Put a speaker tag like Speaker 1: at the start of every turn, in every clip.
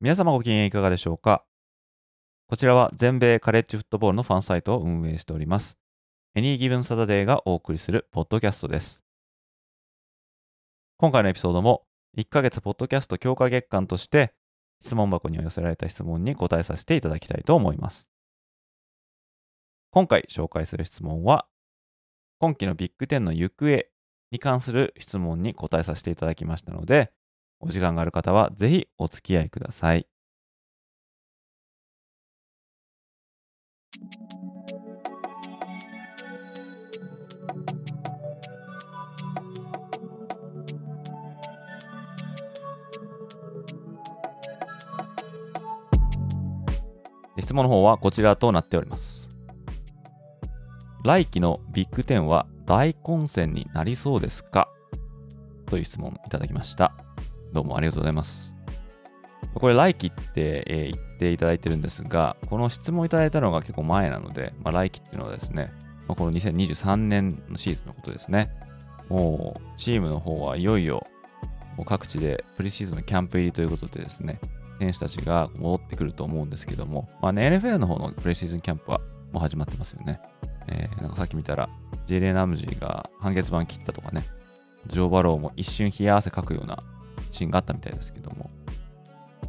Speaker 1: 皆様ご機嫌いかがでしょうか？こちらは全米カレッジフットボールのファンサイトを運営しております。Any Given Saturday がお送りするポッドキャストです。今回のエピソードも1ヶ月ポッドキャスト強化月間として質問箱に寄せられた質問に答えさせていただきたいと思います。今回紹介する質問は今期のビッグ10の行方に関する質問に答えさせていただきましたのでお時間がある方はぜひお付き合いください。質問の方はこちらとなっております。来期のビッグ10は大混戦になりそうですか？という質問いただきました。どうもありがとうございます。これ、来期って、えー、言っていただいてるんですが、この質問いただいたのが結構前なので、まあ、来期っていうのはですね、まあ、この2023年のシーズンのことですね。もう、チームの方はいよいよ、もう各地でプリシーズンのキャンプ入りということでですね、選手たちが戻ってくると思うんですけども、まあね、NFL の方のプレシーズンキャンプはもう始まってますよね。えー、なんかさっき見たら、ジェレナムジーが半月板切ったとかね、ジョー・バローも一瞬冷や汗かくようなシーンがあったみたいですけども、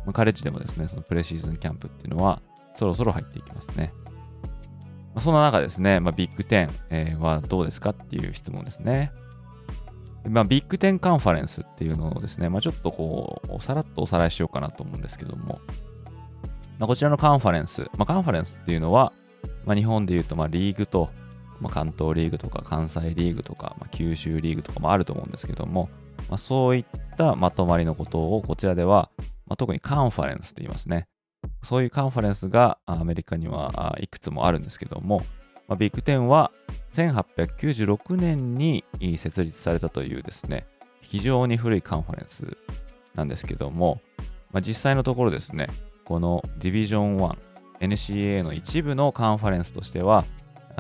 Speaker 1: まあ、カレッジでもですね、そのプレシーズンキャンプっていうのは、そろそろ入っていきますね。まあ、そんな中ですね、まあ、ビッグ10、えー、はどうですかっていう質問ですね。まあ、ビッグ10カンファレンスっていうのをですね、まあ、ちょっとこう、さらっとおさらいしようかなと思うんですけども、まあ、こちらのカンファレンス、まあ、カンファレンスっていうのは、まあ、日本で言うとまあリーグと、まあ、関東リーグとか関西リーグとか、まあ、九州リーグとかもあると思うんですけども、まあ、そういったまとまりのことをこちらでは、ま、特にカンファレンスって言いますね。そういうカンファレンスがアメリカにはいくつもあるんですけども、ま、ビッグ10は1896年に設立されたというですね、非常に古いカンファレンスなんですけども、まあ、実際のところですね、このディビジョン1、NCAA の一部のカンファレンスとしては、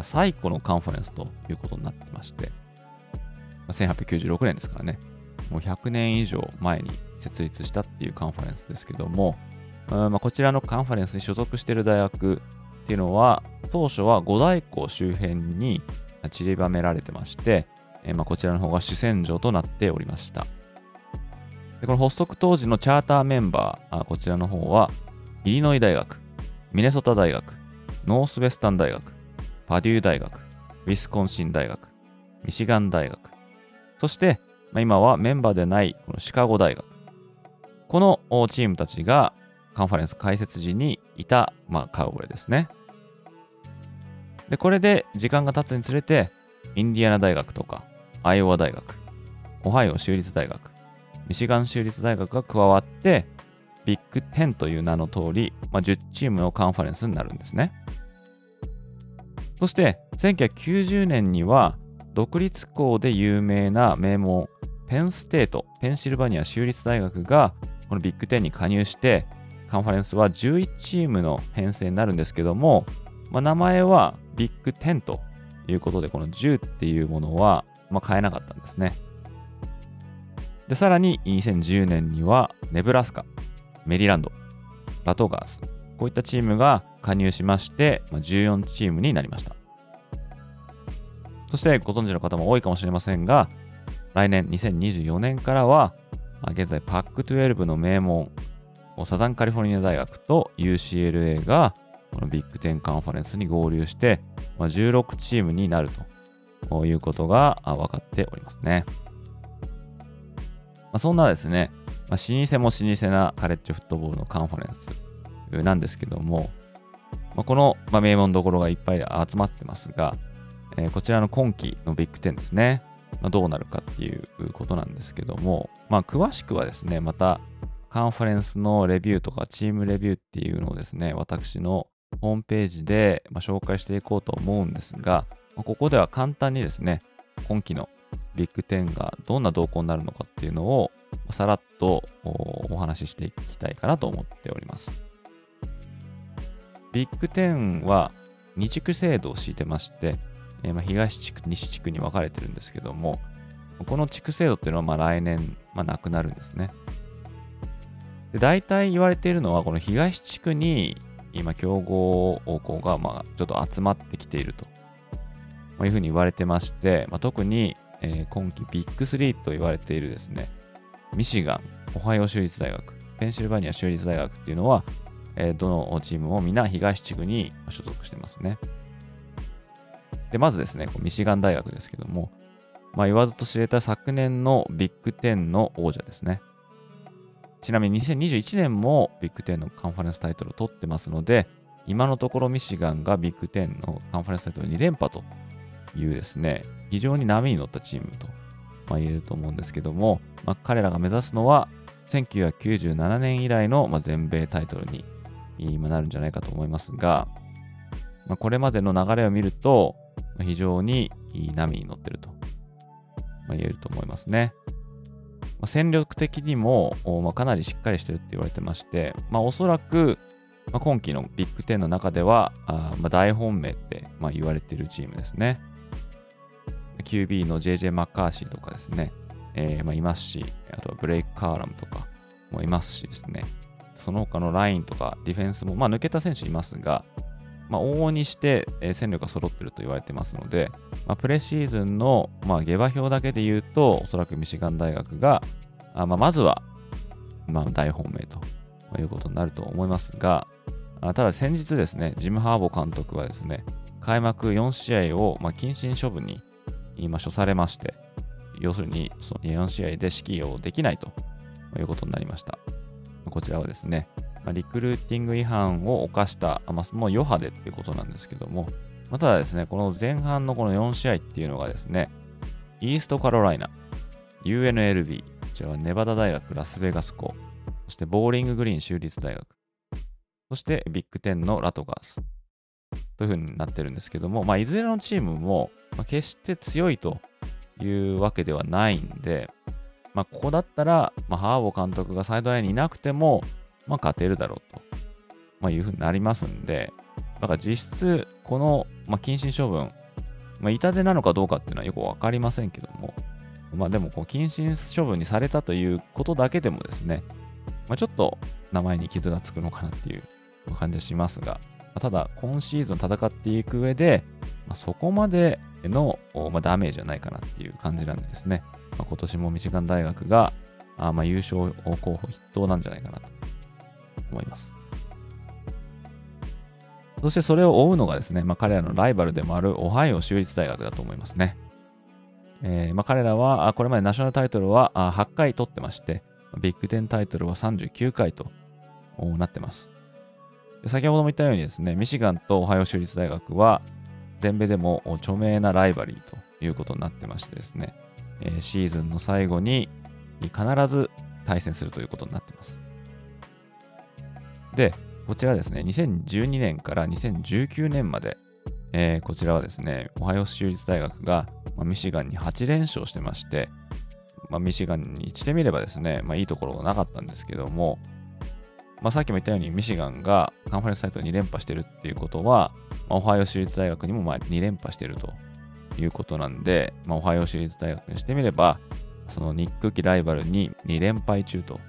Speaker 1: 最古のカンファレンスということになってまして、1896年ですからね、もう100年以上前に設立したっていうカンファレンスですけども、まあ、こちらのカンファレンスに所属している大学っていうのは、当初は五大湖周辺に散りばめられてまして、え、まあこちらの方が主戦場となっておりました。でこの発足当時のチャーターメンバー、こちらの方は、イリノイ大学、ミネソタ大学、ノースウェスタン大学、パデュー大学、ウィスコンシン大学、ミシガン大学、そして、まあ、今はメンバーでないこのシカゴ大学。このチームたちがカンファレンス開設時にいた、まあ、顔ぶれですね。で、これで時間が経つにつれて、インディアナ大学とか、アイオワ大学、オハイオ州立大学、ミシガン州立大学が加わって、ビッグ10という名の通り、まあ、10チームのカンファレンスになるんですね。そして、1990年には、独立校で有名な名門、ペンステート、ペンシルバニア州立大学が、このビッグ10に加入して、カンファレンスは11チームの編成になるんですけども、まあ、名前はビッグ10ということで、この10っていうものは、まあ、変えなかったんですね。で、さらに2010年には、ネブラスカ、メリランド、ラトガース、こういったチームが加入しまして、ま、14チームになりました。そしてご存知の方も多いかもしれませんが、来年2024年からは、現在パック12の名門、サザンカリフォルニア大学と UCLA がこのビッグ10カンファレンスに合流して、ま、16チームになるということが分かっておりますね。ま、そんなですね、まあ、老舗も老舗なカレッジフットボールのカンファレンスなんですけども、まあ、この、まあ、名門どころがいっぱい集まってますが、えー、こちらの今季のビッグ10ですね。まあ、どうなるかっていうことなんですけども、まあ、詳しくはですね、またカンファレンスのレビューとかチームレビューっていうのをですね、私のホームページで紹介していこうと思うんですが、ここでは簡単にですね、今期のビッグ10がどんな動向になるのかっていうのをさらっとお話ししていきたいかなと思っております。ビッグ10は二地区制度を敷いてまして、えー、まあ東地区、西地区に分かれてるんですけども、この地区制度っていうのはまあ来年、まあ、なくなるんですね。で大体言われているのは、この東地区に今、強豪校がまあちょっと集まってきているというふうに言われてまして、まあ、特に、え、今季ビッグ3と言われているですね、ミシガン、オハイオ州立大学、ペンシルバニア州立大学っていうのは、えー、どのチームも皆東地区に所属してますね。で、まずですね、ミシガン大学ですけども、まあ、言わずと知れた昨年のビッグ10の王者ですね。ちなみに2021年もビッグ10のカンファレンスタイトルを取ってますので、今のところミシガンがビッグ10のカンファレンスタイトル2連覇というですね、非常に波に乗ったチームと、まあ、言えると思うんですけども、まあ、彼らが目指すのは1997年以来の、全米タイトルに今なるんじゃないかと思いますが、まあ、これまでの流れを見ると、非常に波に乗ってると、ま、言えると思いますね。まあ、戦力的にも、ま、かなりしっかりしてるって言われてまして、まあ、おそらく、ま、今季のビッグ10の中では、あま、大本命って、まあ、言われてるチームですね。QB の JJ マッカーシーとかですね、えー、ま、いますし、あとはブレイク・カーラムとかもいますしですね、その他のラインとかディフェンスも、まあ、抜けた選手いますが、まあ、往々にして、えー、戦力が揃っていると言われてますので、まあ、プレシーズンの、まあ、下馬評だけで言うと、おそらくミシガン大学が、あまあ、まずは、まあ、大本命ということになると思いますが、あただ先日ですね、ジム・ハーボ監督はですね、開幕4試合を、まあ、謹慎処分に今処されまして、要するにその4試合で指揮をできないということになりました。こちらはですね、ま、リクルーティング違反を犯した、まあ、その余波でっていうことなんですけども、まあ、ただですね、この前半のこの4試合っていうのがですね、イーストカロライナ、UNLB、こちらはネバダ大学ラスベガス校、そしてボーリンググリーン州立大学、そしてビッグ10のラトガースというふうになってるんですけども、まあ、いずれのチームも、ま、決して強いというわけではないんで、まあ、ここだったら、まあ、ハーボ監督がサイドラインにいなくても、まあ、勝てるだろうと、まあ、いうふうになりますんで、だから実質、この、まあ、謹慎処分、まあ、痛手なのかどうかっていうのはよくわかりませんけども、まあでも、こう、謹慎処分にされたということだけでもですね、まあ、ちょっと名前に傷がつくのかなっていう感じはしますが、まあ、ただ、今シーズン戦っていく上で、まあ、そこまでの、まあ、ダメージはないかなっていう感じなんですね、まあ、今年もミシガン大学があまあ優勝候補筆頭なんじゃないかなと思います。そしてそれを追うのがですね、まあ、彼らのライバルでもあるオハイオ州立大学だと思いますね。えーまあ、彼らはこれまでナショナルタイトルは8回取ってまして、ビッグ10タイトルは39回となってます。先ほども言ったようにですね、ミシガンとオハイオ州立大学は全米でも著名なライバリーということになってましてですね、え、シーズンの最後に必ず対戦するということになってます。で、こちらですね、2012年から2019年まで、えー、こちらはですね、オハイオ州立大学が、まあ、ミシガンに8連勝してまして、まあ、ミシガンにしてみればですね、まあ、いいところがなかったんですけども、まあ、さっきも言ったようにミシガンがカンファレンスサイト2連覇してるっていうことは、まあ、オハイオ州立大学にもま2連覇してるということなんで、まあ、オハイオ州立大学にしてみれば、そのニック期ライバルに2連敗中と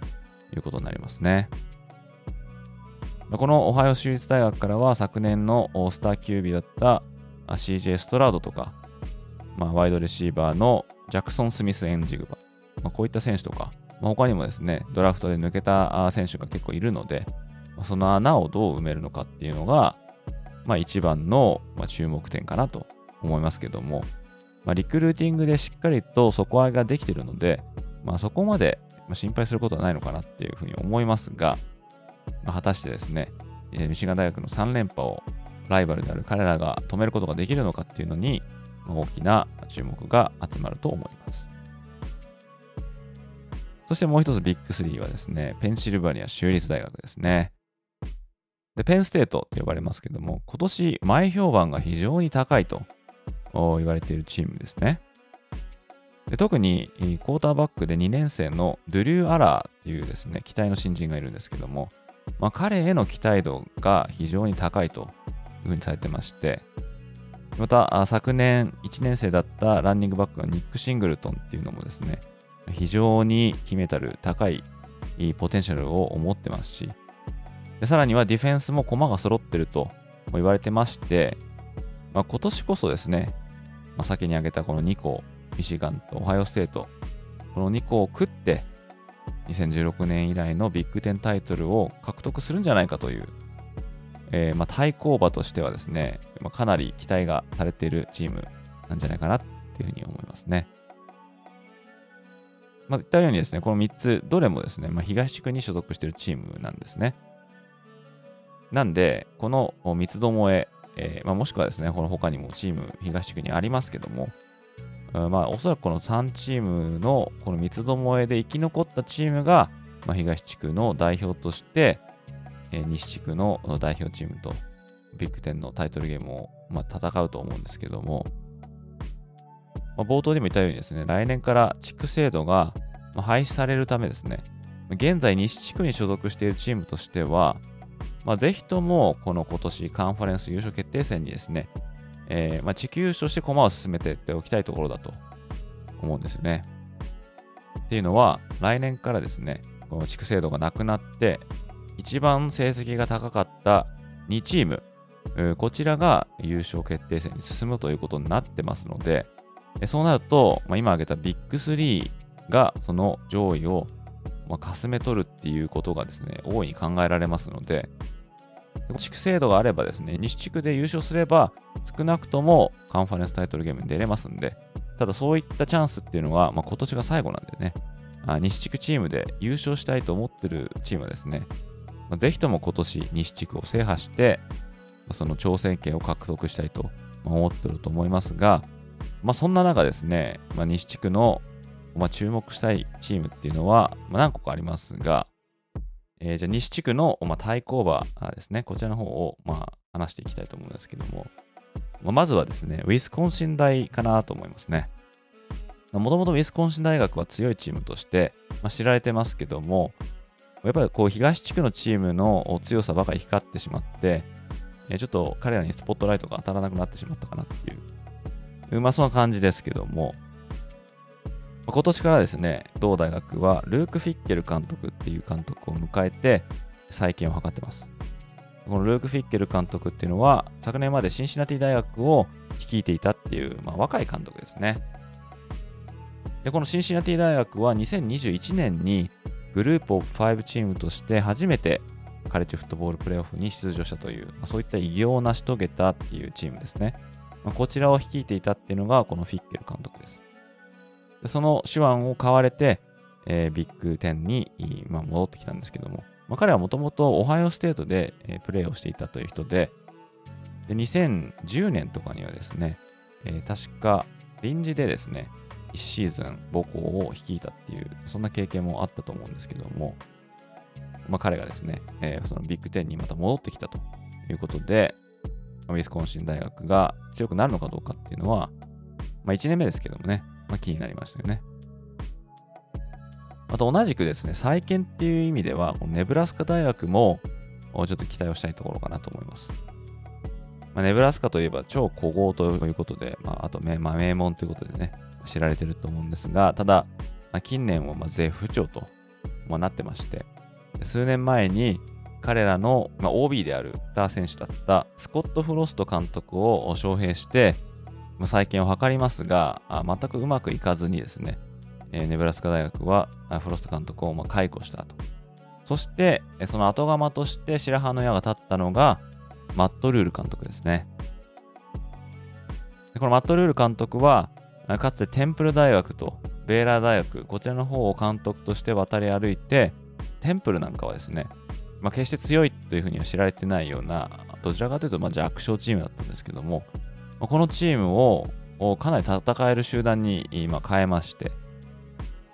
Speaker 1: いうことになりますね。このオハイオ州立大学からは昨年のスターキュービーだった CJ ストラードとか、まあ、ワイドレシーバーのジャクソン・スミス・エンジグバ、まあ、こういった選手とか、まあ、他にもですね、ドラフトで抜けた選手が結構いるので、その穴をどう埋めるのかっていうのが、まあ、一番の注目点かなと思いますけども、まあ、リクルーティングでしっかりと底上げができているので、まあ、そこまで心配することはないのかなっていうふうに思いますが、まあ、果たしてですね、ミシガン大学の3連覇をライバルである彼らが止めることができるのかっていうのに、大きな注目が集まると思います。そしてもう一つビッグ3はですね、ペンシルバニア州立大学ですね。で、ペンステートと呼ばれますけども、今年前評判が非常に高いと言われているチームですね。で特にクォーターバックで2年生のドゥリュー・アラーっていうですね、期待の新人がいるんですけども、まあ、彼への期待度が非常に高いというふうにされてまして、また昨年1年生だったランニングバックのニック・シングルトンっていうのもですね、非常に決めたる高いポテンシャルを持ってますし、でさらにはディフェンスも駒が揃ってると言われてまして、まあ、今年こそですね、まあ、先に挙げたこの2校、ミシガンとオハイオステート、この2校を食って、2016年以来のビッグ10タイトルを獲得するんじゃないかという、えー、まあ、対抗馬としてはですね、まあ、かなり期待がされているチームなんじゃないかなっていうふうに思いますね。まあ、言ったようにですね、この3つ、どれもですね、まあ、東地区に所属しているチームなんですね。なんで、この三つどもえ、えー、まあ、もしくはですね、この他にもチーム東地区にありますけども、まあ、おそらくこの3チームのこの三つどもえで生き残ったチームが、まあ、東地区の代表として、えー、西地区の代表チームとビッグ10のタイトルゲームを、まあ、戦うと思うんですけども、まあ、冒頭でも言ったようにですね、来年から地区制度が廃止されるためですね、現在西地区に所属しているチームとしては、まあ、ぜひともこの今年カンファレンス優勝決定戦にですね、えー、まあ、地球優勝して駒を進めていっておきたいところだと思うんですよね。っていうのは、来年からですね、この地区制度がなくなって、一番成績が高かった2チーム、こちらが優勝決定戦に進むということになってますので、そうなると、まあ、今挙げたビッグ3がその上位をまあ、かすめ取るっていうことがですね、大いに考えられますので、地区制度があればですね、西地区で優勝すれば、少なくともカンファレンスタイトルゲームに出れますんで、ただそういったチャンスっていうのは、まあ、今年が最後なんでね、あ西地区チームで優勝したいと思ってるチームはですね、まあ、ぜひとも今年西地区を制覇して、まその挑戦権を獲得したいと思ってると思いますが、まあ、そんな中ですね、まあ、西地区のまあ、注目したいチームっていうのは、まあ、何個かありますが、えー、じゃあ西地区の、まあ、対抗馬ですね、こちらの方を、まあ、話していきたいと思うんですけども、まあ、まずはですね、ウィスコンシン大かなと思いますね。もともとウィスコンシン大学は強いチームとして、まあ、知られてますけども、やっぱりこう東地区のチームの強さばかり光ってしまって、ちょっと彼らにスポットライトが当たらなくなってしまったかなっていう、まあそんな感じですけども、今年からですね、同大学はルーク・フィッケル監督っていう監督を迎えて再建を図ってます。このルーク・フィッケル監督っていうのは、昨年までシンシナティ大学を率いていたっていう、まあ、若い監督ですね。で、このシンシナティ大学は2021年にグループオブ5チームとして初めてカレッジフットボールプレーオフに出場したという、まあ、そういった偉業を成し遂げたっていうチームですね。まあ、こちらを率いていたっていうのがこのフィッケル監督です。でその手腕を買われて、えー、ビッグ10に、まあ、戻ってきたんですけども、まあ、彼はもともとオハイオステートで、えー、プレーをしていたという人で、で2010年とかにはですね、えー、確か臨時でですね、1シーズン母校を率いたっていう、そんな経験もあったと思うんですけども、まあ、彼がですね、えー、そのビッグ10にまた戻ってきたということで、ウィスコンシン大学が強くなるのかどうかっていうのは、まあ、1年目ですけどもね、まあ、気になりましたよね。また同じくですね、再建っていう意味では、このネブラスカ大学もちょっと期待をしたいところかなと思います。まあ、ネブラスカといえば超古豪ということで、まあ、あと名,、まあ、名門ということでね、知られてると思うんですが、ただ、まあ、近年はま絶不調と、まなってまして、数年前に彼らの、ま OB であるスター選手だったスコット・フロスト監督を招聘して、再建を図りますが、全くうまくいかずにですね、ネブラスカ大学はフロスト監督を解雇したと。そして、その後釜として白羽の矢が立ったのが、マット・ルール監督ですね。このマット・ルール監督は、かつてテンプル大学とベーラー大学、こちらの方を監督として渡り歩いて、テンプルなんかはですね、まあ、決して強いというふうには知られてないような、どちらかというとまあ弱小チームだったんですけども、このチームをかなり戦える集団に今変えまして、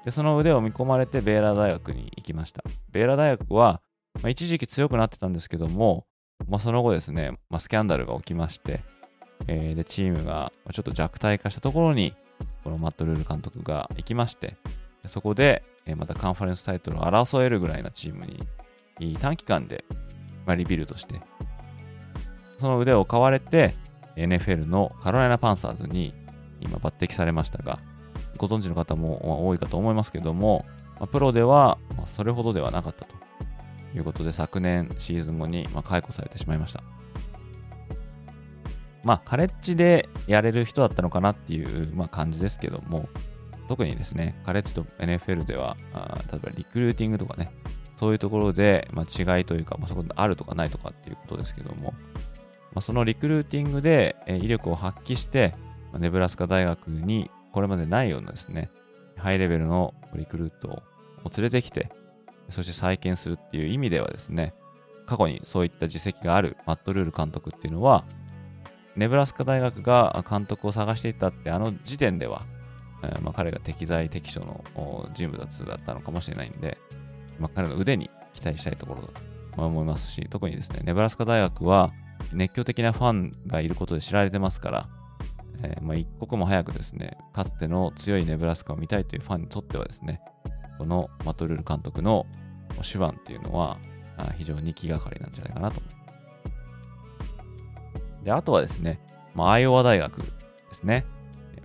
Speaker 1: でその腕を見込まれてベーラー大学に行きました。ベーラー大学は、まあ、一時期強くなってたんですけども、まあ、その後ですね、まあ、スキャンダルが起きまして、えー、でチームがちょっと弱体化したところに、このマット・ルール監督が行きまして、そこで、えー、またカンファレンスタイトルを争えるぐらいなチームに短期間で、まあ、リビルドして、その腕を買われて、NFL のカロライナ・パンサーズに今抜擢されましたが、ご存知の方も多いかと思いますけども、ま、プロではそれほどではなかったということで、昨年シーズン後にま解雇されてしまいました。まあ、カレッジでやれる人だったのかなっていうま感じですけども、特にですね、カレッジと NFL では、あ例えばリクルーティングとかね、そういうところで、ま、違いというか、まあ、そこであるとかないとかっていうことですけども、まあ、そのリクルーティングで、え威力を発揮して、ま、ネブラスカ大学にこれまでないようなですね、ハイレベルのリクルートを連れてきて、そして再建するっていう意味ではですね、過去にそういった実績があるマット・ルール監督っていうのは、ネブラスカ大学が監督を探していたってあの時点では、えー、まあ、彼が適材適所の人物だったのかもしれないんで、まあ、彼の腕に期待したいところだと思いますし、特にですね、ネブラスカ大学は熱狂的なファンがいることで知られてますから、えー、まあ、一刻も早くですね、かつての強いネブラスカを見たいというファンにとってはですね、このマトルール監督の手腕っていうのは非常に気がかりなんじゃないかなと思。で、あとはですね、まあ、アイオワ大学ですね。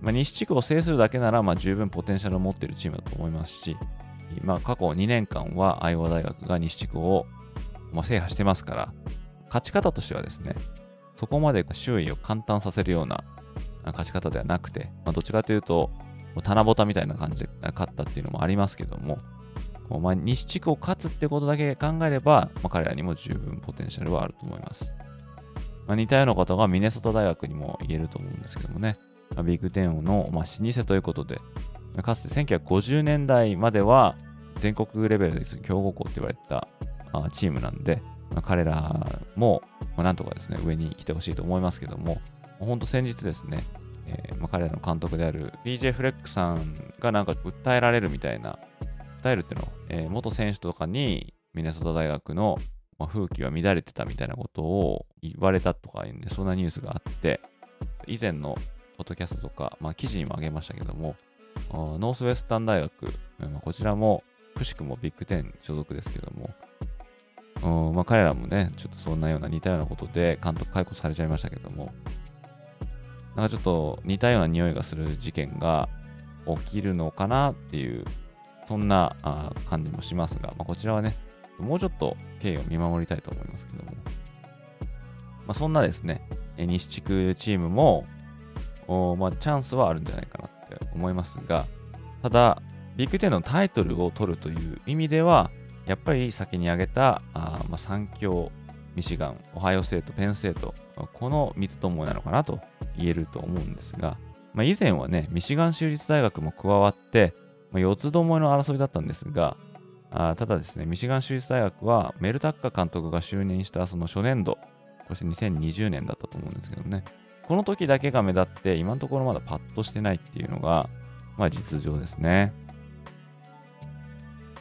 Speaker 1: まあ、西地区を制するだけなら、まあ、十分ポテンシャルを持っているチームだと思いますし、まあ、過去2年間はアイオワ大学が西地区を、まあ、制覇してますから、勝ち方としてはですね、そこまで周囲を簡単させるような勝ち方ではなくて、まあ、どっちかというと、棚ぼたみたいな感じで勝ったっていうのもありますけども、まあ、西地区を勝つってことだけ考えれば、まあ、彼らにも十分ポテンシャルはあると思います。まあ、似たようなことがミネソタ大学にも言えると思うんですけどもね、まあ、ビッグテンの、まあ、老舗ということで、かつて1950年代までは全国レベルで強豪校って言われたチームなんで、まあ、彼らも、まあ、なんとかですね、上に来てほしいと思いますけども、本当先日ですね、えーまあ、彼らの監督である PJ フレックさんがなんか訴えられるみたいな、訴えるっていうのを、えー、元選手とかにミネソタ大学の、まあ、風紀は乱れてたみたいなことを言われたとか、ね、そんなニュースがあって、以前のポッドキャストとか、まあ、記事にもあげましたけども、ノースウェスタン大学、まあ、こちらもくしくもビッグ10所属ですけども、うんまあ、彼らもね、ちょっとそんなような似たようなことで監督解雇されちゃいましたけども、なんかちょっと似たような匂いがする事件が起きるのかなっていう、そんなあ感じもしますが、まあ、こちらはね、もうちょっと経緯を見守りたいと思いますけども、まあ、そんなですね、西地区チームも、おまあ、チャンスはあるんじゃないかなって思いますが、ただ、ビッグ10のタイトルを取るという意味では、やっぱり先に挙げたあ、まあ、3強、ミシガン、オハイオ生徒、ペン生徒、この3つともなのかなと言えると思うんですが、まあ、以前はね、ミシガン州立大学も加わって、まあ、4つどもえの争いだったんですが、あただですね、ミシガン州立大学はメルタッカ監督が就任したその初年度、こして2020年だったと思うんですけどね、この時だけが目立って、今のところまだパッとしてないっていうのが、まあ実情ですね。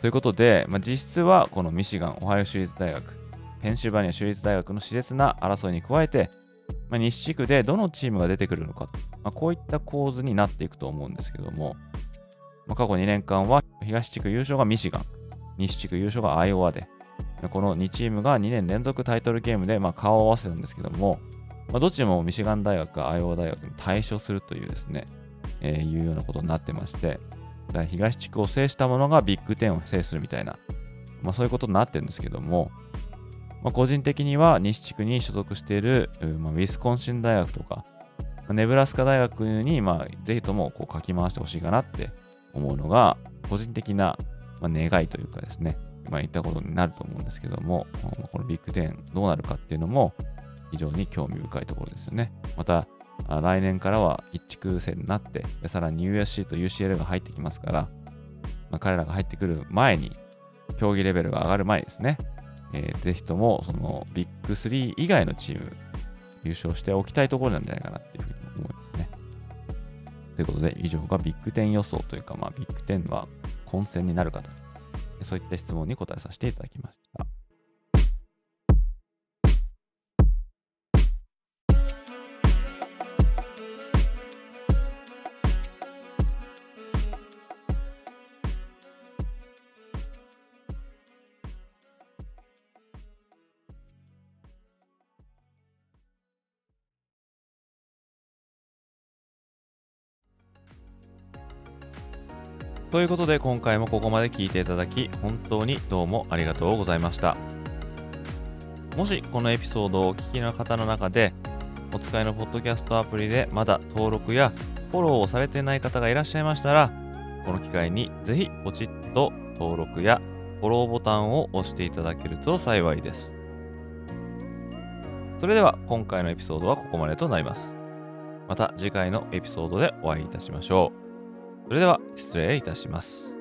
Speaker 1: ということで、まあ、実質はこのミシガン、オハイオ州立大学、ペンシルバニア州立大学の熾烈な争いに加えて、まあ、西地区でどのチームが出てくるのか、まあ、こういった構図になっていくと思うんですけども、まあ、過去2年間は東地区優勝がミシガン、西地区優勝がアイオワで、この2チームが2年連続タイトルゲームでまあ顔を合わせるんですけども、まあ、どっちもミシガン大学かアイオワ大学に対処するというですね、えー、いうようなことになってまして、だ東地区を制した者がビッグ10を制するみたいな、まあ、そういうことになってるんですけども、まあ、個人的には西地区に所属している、まあ、ウィスコンシン大学とか、ま、ネブラスカ大学に、まあ、ぜひともこう書き回してほしいかなって思うのが、個人的な、ま、願いというかですね、まあ、言ったことになると思うんですけども、このビッグ10どうなるかっていうのも非常に興味深いところですよね。また、来年からは一地区制になって、でさらに USC と UCL が入ってきますから、まあ、彼らが入ってくる前に、競技レベルが上がる前にですね、えー、ぜひともそのビッグ3以外のチーム優勝しておきたいところなんじゃないかなっていうふうに思いますね。ということで、以上がビッグ10予想というか、まあ、ビッグ10は混戦になるかと。そういった質問に答えさせていただきました。ということで今回もここまで聞いていただき本当にどうもありがとうございました。もしこのエピソードをお聞きの方の中でお使いのポッドキャストアプリでまだ登録やフォローをされてない方がいらっしゃいましたらこの機会にぜひポチッと登録やフォローボタンを押していただけると幸いです。それでは今回のエピソードはここまでとなります。また次回のエピソードでお会いいたしましょう。それでは失礼いたします。